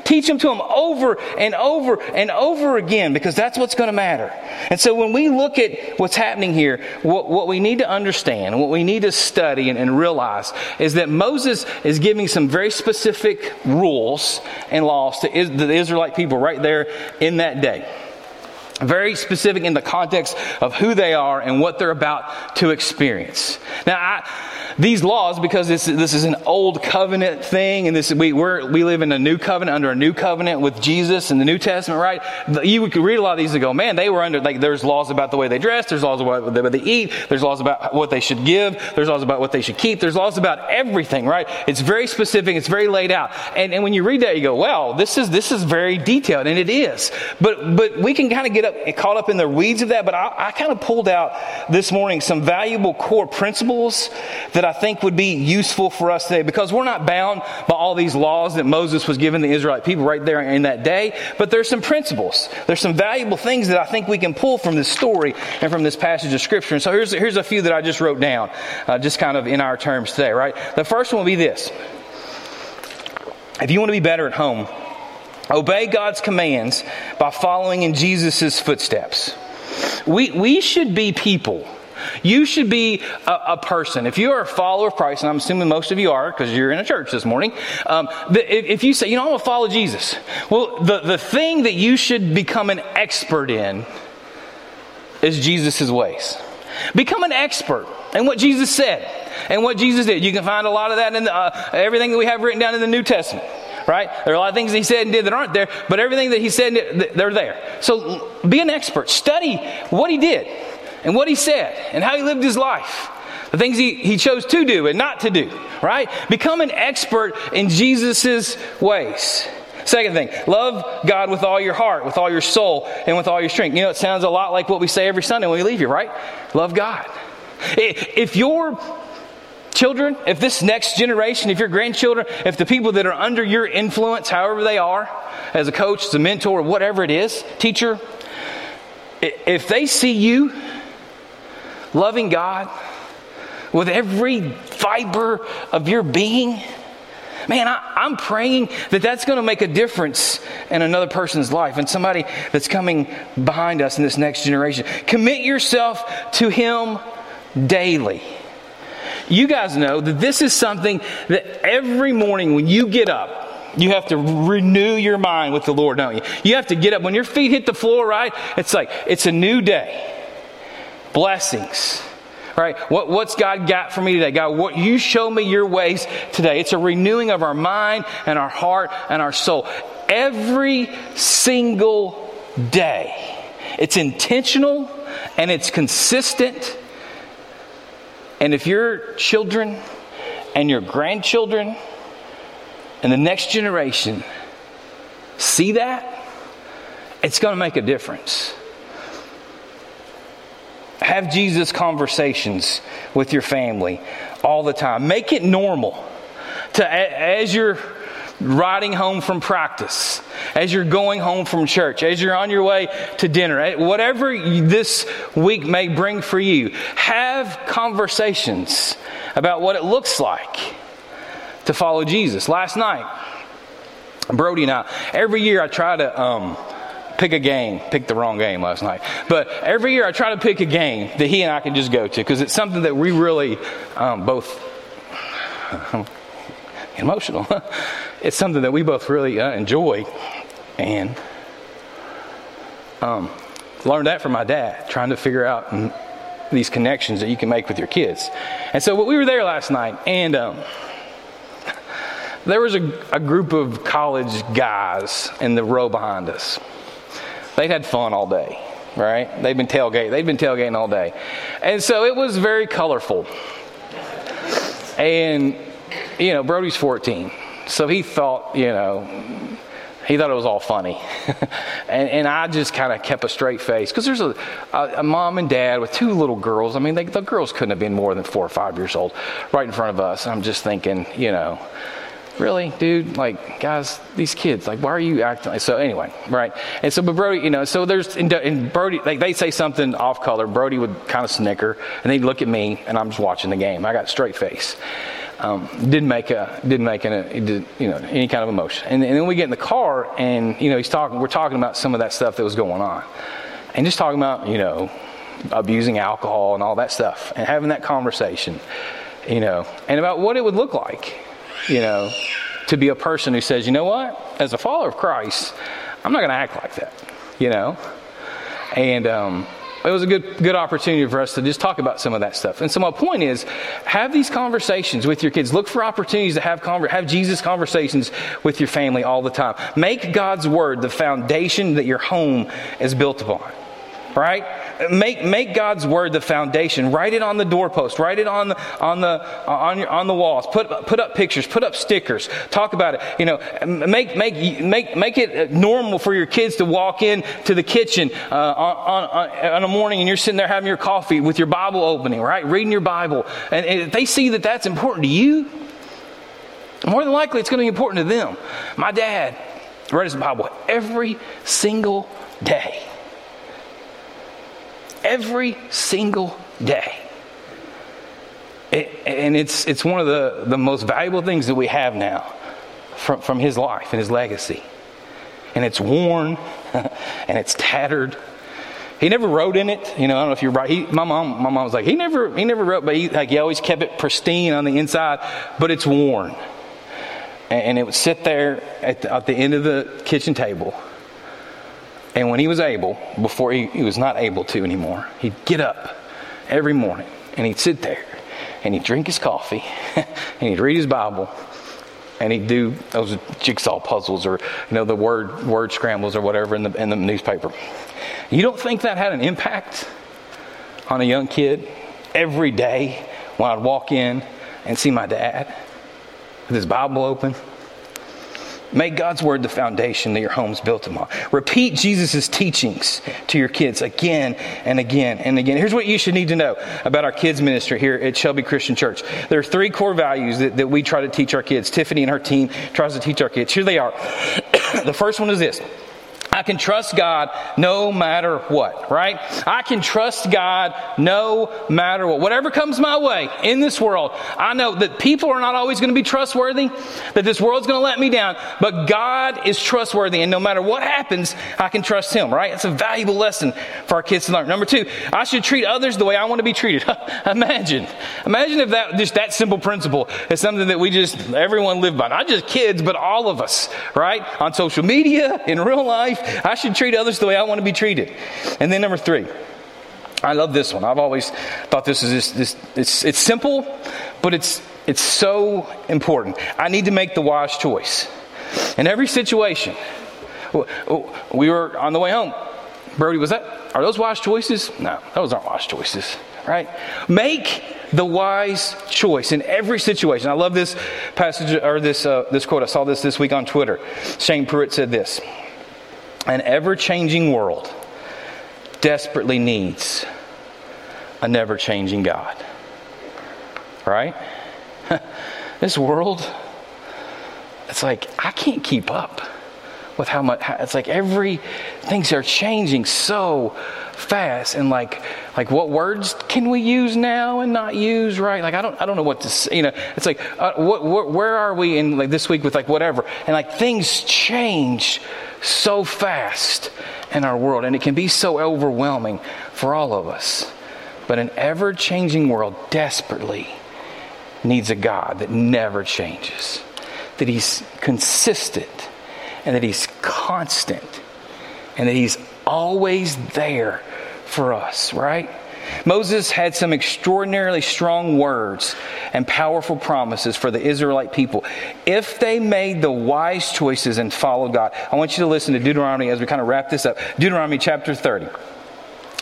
Teach them to them over and over and over again because that's what's going to matter. And so when we look at what's happening here, what, what we need to understand, what we need to study and, and realize is that Moses is giving some very specific rules and laws to the Israelite people right there in that day very specific in the context of who they are and what they're about to experience. Now, I, these laws, because this, this is an old covenant thing, and this we we live in a new covenant under a new covenant with Jesus in the New Testament, right? You could read a lot of these and go, man, they were under like there's laws about the way they dress, there's laws about what they eat, there's laws about what they should give, there's laws about what they should keep, there's laws about everything, right? It's very specific, it's very laid out, and and when you read that, you go, well, this is this is very detailed, and it is, but but we can kind of get up caught up in the weeds of that, but I, I kind of pulled out this morning some valuable core principles that think would be useful for us today because we're not bound by all these laws that Moses was giving the Israelite people right there in that day, but there's some principles. There's some valuable things that I think we can pull from this story and from this passage of Scripture. And so here's, here's a few that I just wrote down, uh, just kind of in our terms today, right? The first one will be this. If you want to be better at home, obey God's commands by following in Jesus' footsteps. We, we should be people you should be a, a, person. If you are a follower of Christ, and I'm assuming most of you are because you're in a church this morning, um, if, if, you say, you know, I'm going to follow Jesus, well, the, the thing that you should become an expert in is Jesus' ways. Become an expert in what Jesus said and what Jesus did. You can find a lot of that in the, uh, everything that we have written down in the New Testament right? There are a lot of things he said and did that aren't there, but everything that he said, they're there. So be an expert. Study what he did and what he said and how he lived his life. The things he, he chose to do and not to do, right? Become an expert in Jesus' ways. Second thing, love God with all your heart, with all your soul, and with all your strength. You know, it sounds a lot like what we say every Sunday when we leave here, right? Love God. If your children, if this next generation, if your grandchildren, if the people that are under your influence, however they are, as a coach, as a mentor, whatever it is, teacher, if they see you loving God with every fiber of your being, man, I, am praying that that's going to make a difference in another person's life and somebody that's coming behind us in this next generation. Commit yourself to Him daily. You guys know that this is something that every morning when you get up, you have to renew your mind with the Lord, don't you? You have to get up. When your feet hit the floor, right? It's like, it's a new day blessings. Right? What, what's God got for me today? God, what you show me your ways today. It's a renewing of our mind and our heart and our soul. Every single day. It's intentional and it's consistent. And if your children and your grandchildren and the next generation see that, it's going to make a difference. Have Jesus conversations with your family all the time. Make it normal to as you're riding home from practice, as you're going home from church, as you're on your way to dinner, eh, whatever this week may bring for you, have conversations about what it looks like to follow Jesus. Last night, Brody and I, every year I try to um, pick a game. Picked the wrong game last night. But every year I try to pick a game that he and I can just go to because it's something that we really um, both emotional. it's something that we both really uh, enjoy, and um, learned that from my dad, trying to figure out these connections that you can make with your kids. And so, we were there last night, and um, there was a, a group of college guys in the row behind us. They'd had fun all day, right? They'd been tailgating. They'd been tailgating all day, and so it was very colorful. And you know, Brody's 14. So he thought, you know, he thought it was all funny. and, and, I just kind of kept a straight face because there's a, a, a, mom and dad with two little girls. I mean, they, the girls couldn't have been more than four or five years old right in front of us. I'm just thinking, you know, really, dude? Like, guys, these kids, like, why are you acting like so? Anyway, right? And so, but Brody, you know, so there's, and Brody, like, they say something off color. Brody would kind of snicker and they'd look at me and I'm just watching the game. I got straight face. Um, didn't make a didn't make an, you know any kind of emotion. And, and, then we get in the car, and you know he's talking. We're talking about some of that stuff that was going on, and just talking about you know abusing alcohol and all that stuff, and having that conversation, you know, and about what it would look like, you know, to be a person who says, you know what, as a follower of Christ, I'm not going to act like that, you know, and um, it was a good good opportunity for us to just talk about some of that stuff. And so my point is, have these conversations with your kids. Look for opportunities to have conver- have Jesus conversations with your family all the time. Make God's word the foundation that your home is built upon right? Make, make God's word the foundation. Write it on the doorpost. Write it on the, on the, on, your, on the walls. Put, put up pictures. Put up stickers. Talk about it. You know, make, make, make, make it normal for your kids to walk in to the kitchen uh, on, on, on a morning and you're sitting there having your coffee with your Bible opening, right? Reading your Bible. And, and if they see that that's important to you, more than likely it's going to be important to them. My dad read his Bible every single day every single day. It, and it's, it's one of the, the most valuable things that we have now from, from his life and his legacy. And it's worn and it's tattered. He never wrote in it. You know, I don't know if you're right. He, my mom, my mom was like, he never, he never wrote, but he, like, he always kept it pristine on the inside, but it's worn. And, and it would sit there at the, at the end of the kitchen table and when he was able, before he, he was not able to anymore, he'd get up every morning and he'd sit there and he'd drink his coffee and he'd read his Bible and he'd do those jigsaw puzzles or you know the word word scrambles or whatever in the in the newspaper. You don't think that had an impact on a young kid every day when I'd walk in and see my dad with his Bible open Make God's word the foundation that your home's built upon. Repeat Jesus' teachings to your kids again and again and again. Here's what you should need to know about our kids' ministry here at Shelby Christian Church. There are three core values that, that we try to teach our kids. Tiffany and her team tries to teach our kids. Here they are. the first one is this I can trust God no matter what, right? I can trust God no matter what. Whatever comes my way in this world, I know that people are not always going to be trustworthy, that this world's going to let me down, but God is trustworthy, and no matter what happens, I can trust Him, right? It's a valuable lesson for our kids to learn. Number two, I should treat others the way I want to be treated. imagine. Imagine if that, just that simple principle is something that we just, everyone live by. Not just kids, but all of us, right? On social media, in real life, I should treat others the way I want to be treated. And then number three, I love this one. I've always thought this is this, this it's, it's simple, but it's, it's so important. I need to make the wise choice. In every situation, we were on the way home. Brody, was that, are those wise choices? No, those aren't wise choices, right? Make the wise choice in every situation. I love this passage or this, uh, this quote. I saw this this week on Twitter. Shane Pruitt said this an ever changing world desperately needs a never changing God. Right? this world, it's like, I can't keep up with how much, it's like every, things are changing so fast and like like what words can we use now and not use right like i don't i don't know what to say you know it's like uh, what, what, where are we in like this week with like whatever and like things change so fast in our world and it can be so overwhelming for all of us but an ever changing world desperately needs a god that never changes that he's consistent and that he's constant and that he's always there for us, right? Moses had some extraordinarily strong words and powerful promises for the Israelite people if they made the wise choices and followed God. I want you to listen to Deuteronomy as we kind of wrap this up. Deuteronomy chapter 30.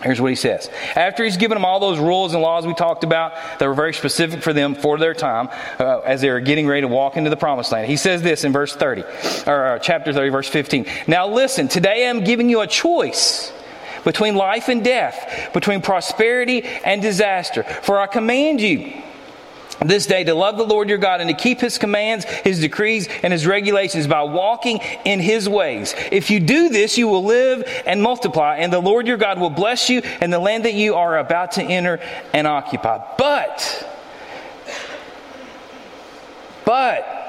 Here's what he says. After he's given them all those rules and laws we talked about that were very specific for them for their time uh, as they were getting ready to walk into the promised land, he says this in verse 30, or uh, chapter 30, verse 15. Now listen, today I'm giving you a choice between life and death, between prosperity and disaster. For I command you this day to love the Lord your God and to keep his commands, his decrees, and his regulations by walking in his ways. If you do this, you will live and multiply, and the Lord your God will bless you and the land that you are about to enter and occupy. But, but,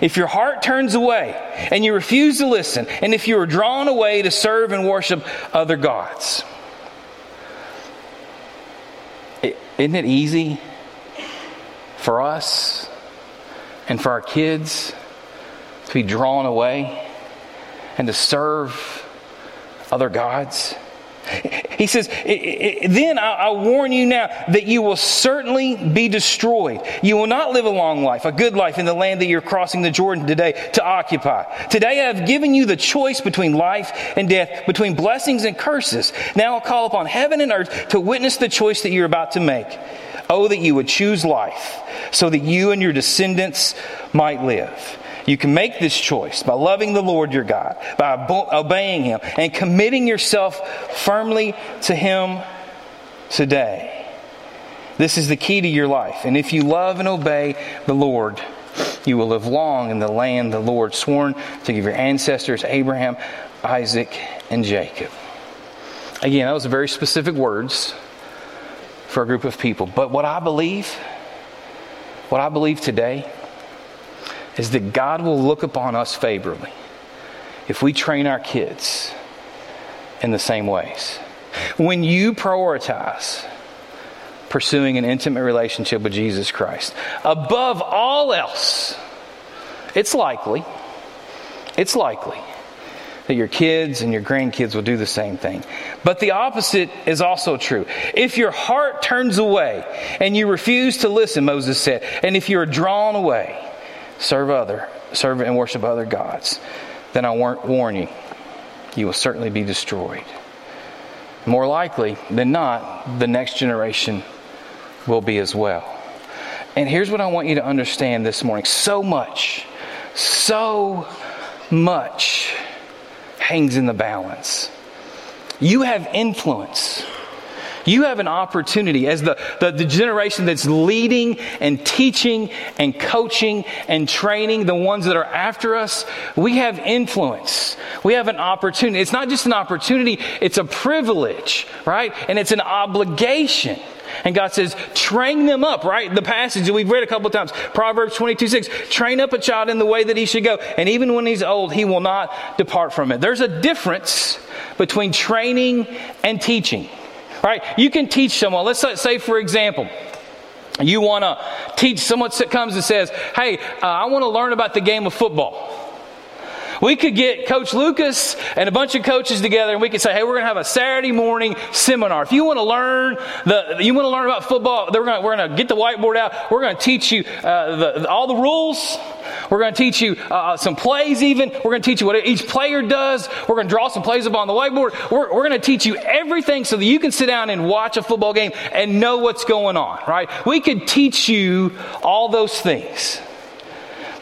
if your heart turns away and you refuse to listen, and if you are drawn away to serve and worship other gods, isn't it easy for us and for our kids to be drawn away and to serve other gods? He says, Then I warn you now that you will certainly be destroyed. You will not live a long life, a good life in the land that you're crossing the Jordan today to occupy. Today I have given you the choice between life and death, between blessings and curses. Now I'll call upon heaven and earth to witness the choice that you're about to make. Oh, that you would choose life so that you and your descendants might live. You can make this choice by loving the Lord your God, by obeying Him, and committing yourself firmly to Him today. This is the key to your life. And if you love and obey the Lord, you will live long in the land the Lord sworn to give your ancestors, Abraham, Isaac, and Jacob. Again, those are very specific words for a group of people. But what I believe, what I believe today, is that God will look upon us favorably if we train our kids in the same ways. When you prioritize pursuing an intimate relationship with Jesus Christ above all else, it's likely, it's likely that your kids and your grandkids will do the same thing. But the opposite is also true. If your heart turns away and you refuse to listen, Moses said, and if you're drawn away, serve other, serve and worship other gods, then I warn you, you will certainly be destroyed. More likely than not, the next generation will be as well. And here's what I want you to understand this morning so much, so much hangs in the balance. You have influence you have an opportunity as the, the, the, generation that's leading and teaching and coaching and training the ones that are after us. We have influence. We have an opportunity. It's not just an opportunity, it's a privilege, right? And it's an obligation. And God says, train them up, right? The passage that we've read a couple of times, Proverbs 22 6, train up a child in the way that he should go. And even when he's old, he will not depart from it. There's a difference between training and teaching. Right? You can teach someone. Let's say, for example, you want to teach someone that comes and says, Hey, uh, I want to learn about the game of football. We could get Coach Lucas and a bunch of coaches together, and we could say, "Hey, we're going to have a Saturday morning seminar. If you want to learn the, you want to learn about football, we're going to, get the whiteboard out. We're going to teach you uh, the, all the rules. We're going to teach you uh, some plays. Even we're going to teach you what each player does. We're going to draw some plays up on the whiteboard. We're, we're going to teach you everything so that you can sit down and watch a football game and know what's going on. Right? We could teach you all those things,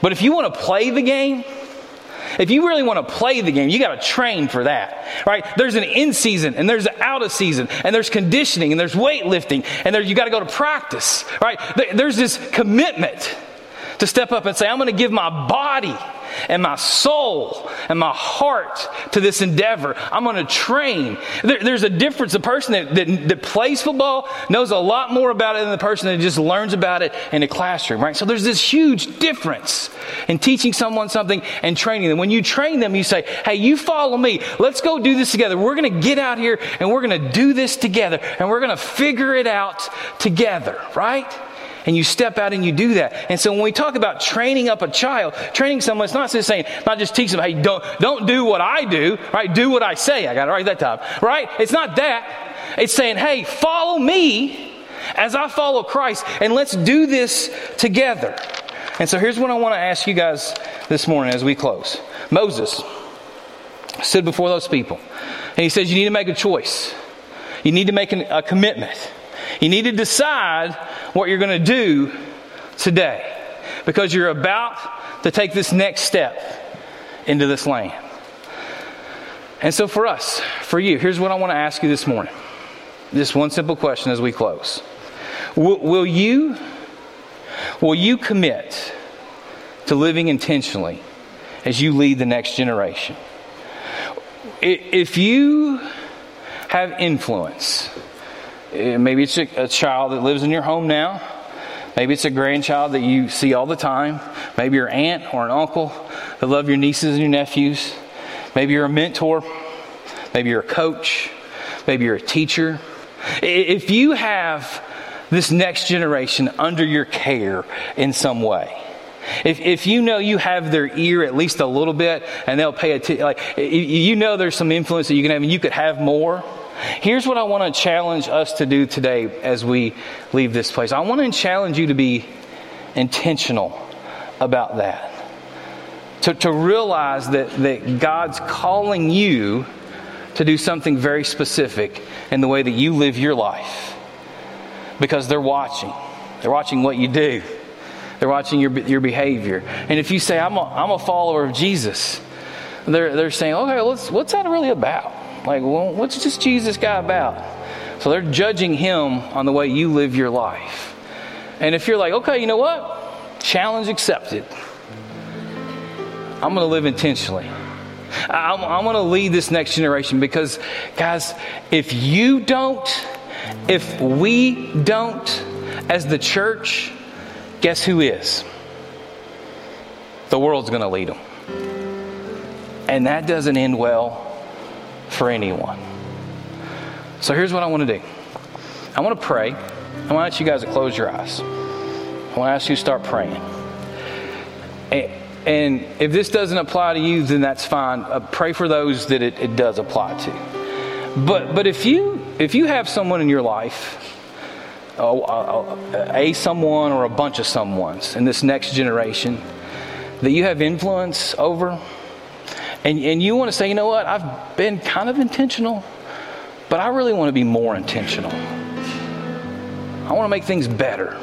but if you want to play the game." If you really want to play the game, you got to train for that, right? There's an in season and there's an out of season and there's conditioning and there's weightlifting and there, you got to go to practice, right? There's this commitment to step up and say, I'm going to give my body and my soul and my heart to this endeavor. I'm going to train. There, there's a difference. The person that, that, that, plays football knows a lot more about it than the person that just learns about it in a classroom, right? So there's this huge difference in teaching someone something and training them. When you train them, you say, hey, you follow me. Let's go do this together. We're going to get out here and we're going to do this together and we're going to figure it out together, right? And you step out and you do that. And so when we talk about training up a child, training someone, it's not just saying, not just teach them, hey, don't, don't do what I do, right? Do what I say. I got it right that time, right? It's not that. It's saying, hey, follow me as I follow Christ, and let's do this together. And so here's what I want to ask you guys this morning as we close. Moses stood before those people, and he says, You need to make a choice. You need to make an, a commitment. You need to decide what you're going to do today because you're about to take this next step into this land. And so, for us, for you, here's what I want to ask you this morning. Just one simple question as we close. Will, will you will you commit to living intentionally as you lead the next generation? If you have influence, Uh, maybe it's a, a child that lives in your home now. Maybe it's a grandchild that you see all the time. Maybe your aunt or an uncle that love your nieces and your nephews. Maybe you're a mentor. Maybe you're a coach. Maybe you're a teacher. If you have this next generation under your care in some way, if, if you know you have their ear at least a little bit and they'll pay attention, like you know there's some influence that you can have and you could have more, Here's what I want to challenge us to do today as we leave this place. I want to challenge you to be intentional about that. To, to realize that, that God's calling you to do something very specific in the way that you live your life. Because they're watching. They're watching what you do. They're watching your, your behavior. And if you say, I'm a, I'm a follower of Jesus, they're, they're saying, okay, what's, what's that really about? Like, well, what's this Jesus guy about? So they're judging him on the way you live your life. And if you're like, okay, you know what? Challenge accepted. I'm going to live intentionally. I'm, I'm going to lead this next generation because, guys, if you don't, if we don't, as the church, guess who is? The world's going to lead them. And that doesn't end well for anyone. So here's what I want to do I want to pray. I want to ask you guys to close your eyes. I want to ask you to start praying. And if this doesn't apply to you, then that's fine. Uh, pray for those that it, it does apply to. But but if you if you have someone in your life, a, a someone or a bunch of someones in this next generation that you have influence over, and, and you want to say, you know what, I've been kind of intentional, but I really want to be more intentional. I want to make things better.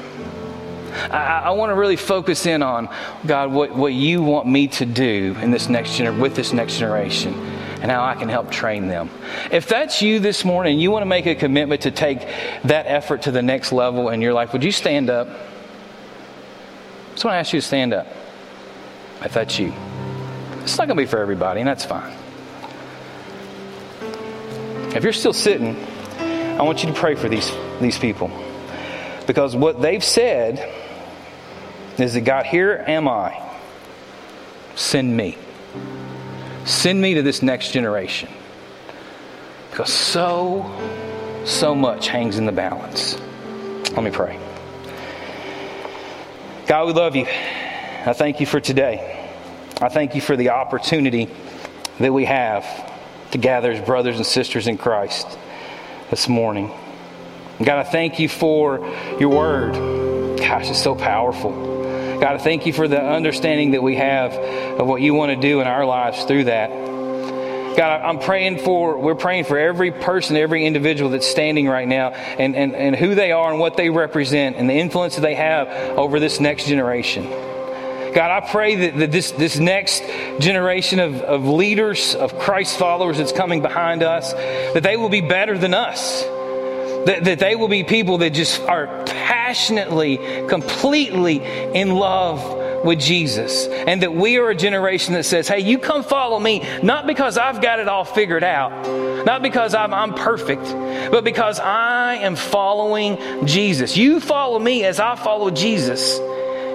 I, I, want to really focus in on God, what, what you want me to do in this next gener- with this next generation and how I can help train them. If that's you this morning, you want to make a commitment to take that effort to the next level in your life, would you stand up? I just want to ask you to stand up if that's you. It's not going to be for everybody, and that's fine. If you're still sitting, I want you to pray for these, these people. Because what they've said is that God, here am I. Send me. Send me to this next generation. Because so, so much hangs in the balance. Let me pray. God, we love you. I thank you for today. I thank you for the opportunity that we have to gather as brothers and sisters in Christ this morning. God, I thank you for your word. Gosh, it's so powerful. God, I thank you for the understanding that we have of what you want to do in our lives through that. God, I'm praying for, we're praying for every person, every individual that's standing right now and, and, and who they are and what they represent and the influence that they have over this next generation. God, I pray that, that this, this next generation of, of leaders, of Christ followers that's coming behind us, that they will be better than us. That, that they will be people that just are passionately, completely in love with Jesus. And that we are a generation that says, hey, you come follow me, not because I've got it all figured out, not because I'm, I'm perfect, but because I am following Jesus. You follow me as I follow Jesus,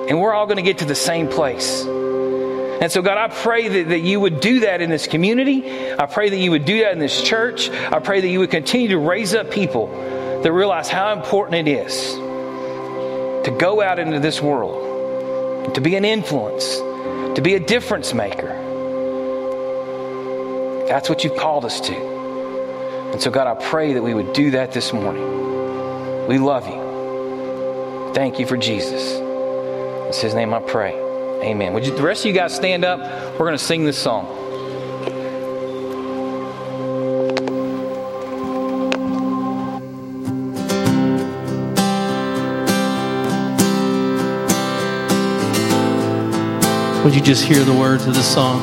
and we're all going to get to the same place. And so, God, I pray that, that you would do that in this community. I pray that you would do that in this church. I pray that you would continue to raise up people that realize how important it is to go out into this world, to be an influence, to be a difference maker. That's what you've called us to. And so, God, I pray that we would do that this morning. We love you. Thank you for Jesus. In his name I pray. Amen. Would you, the rest of you guys stand up? We're going to sing this song. Would you just hear the words of the song?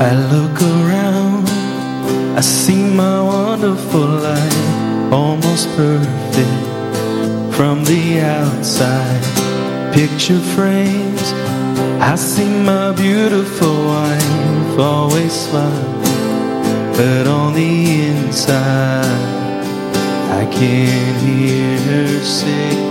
I look around, I see my wonderful life, almost perfect from the outside. Picture frames, I see my beautiful wife, always smiling, but on the inside, I can't hear her sing.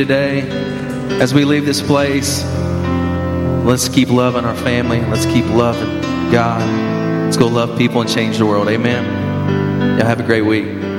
Today as we leave this place. Let's keep loving our family. Let's keep loving God. Let's go love people and change the world. Amen. Y'all have a great week.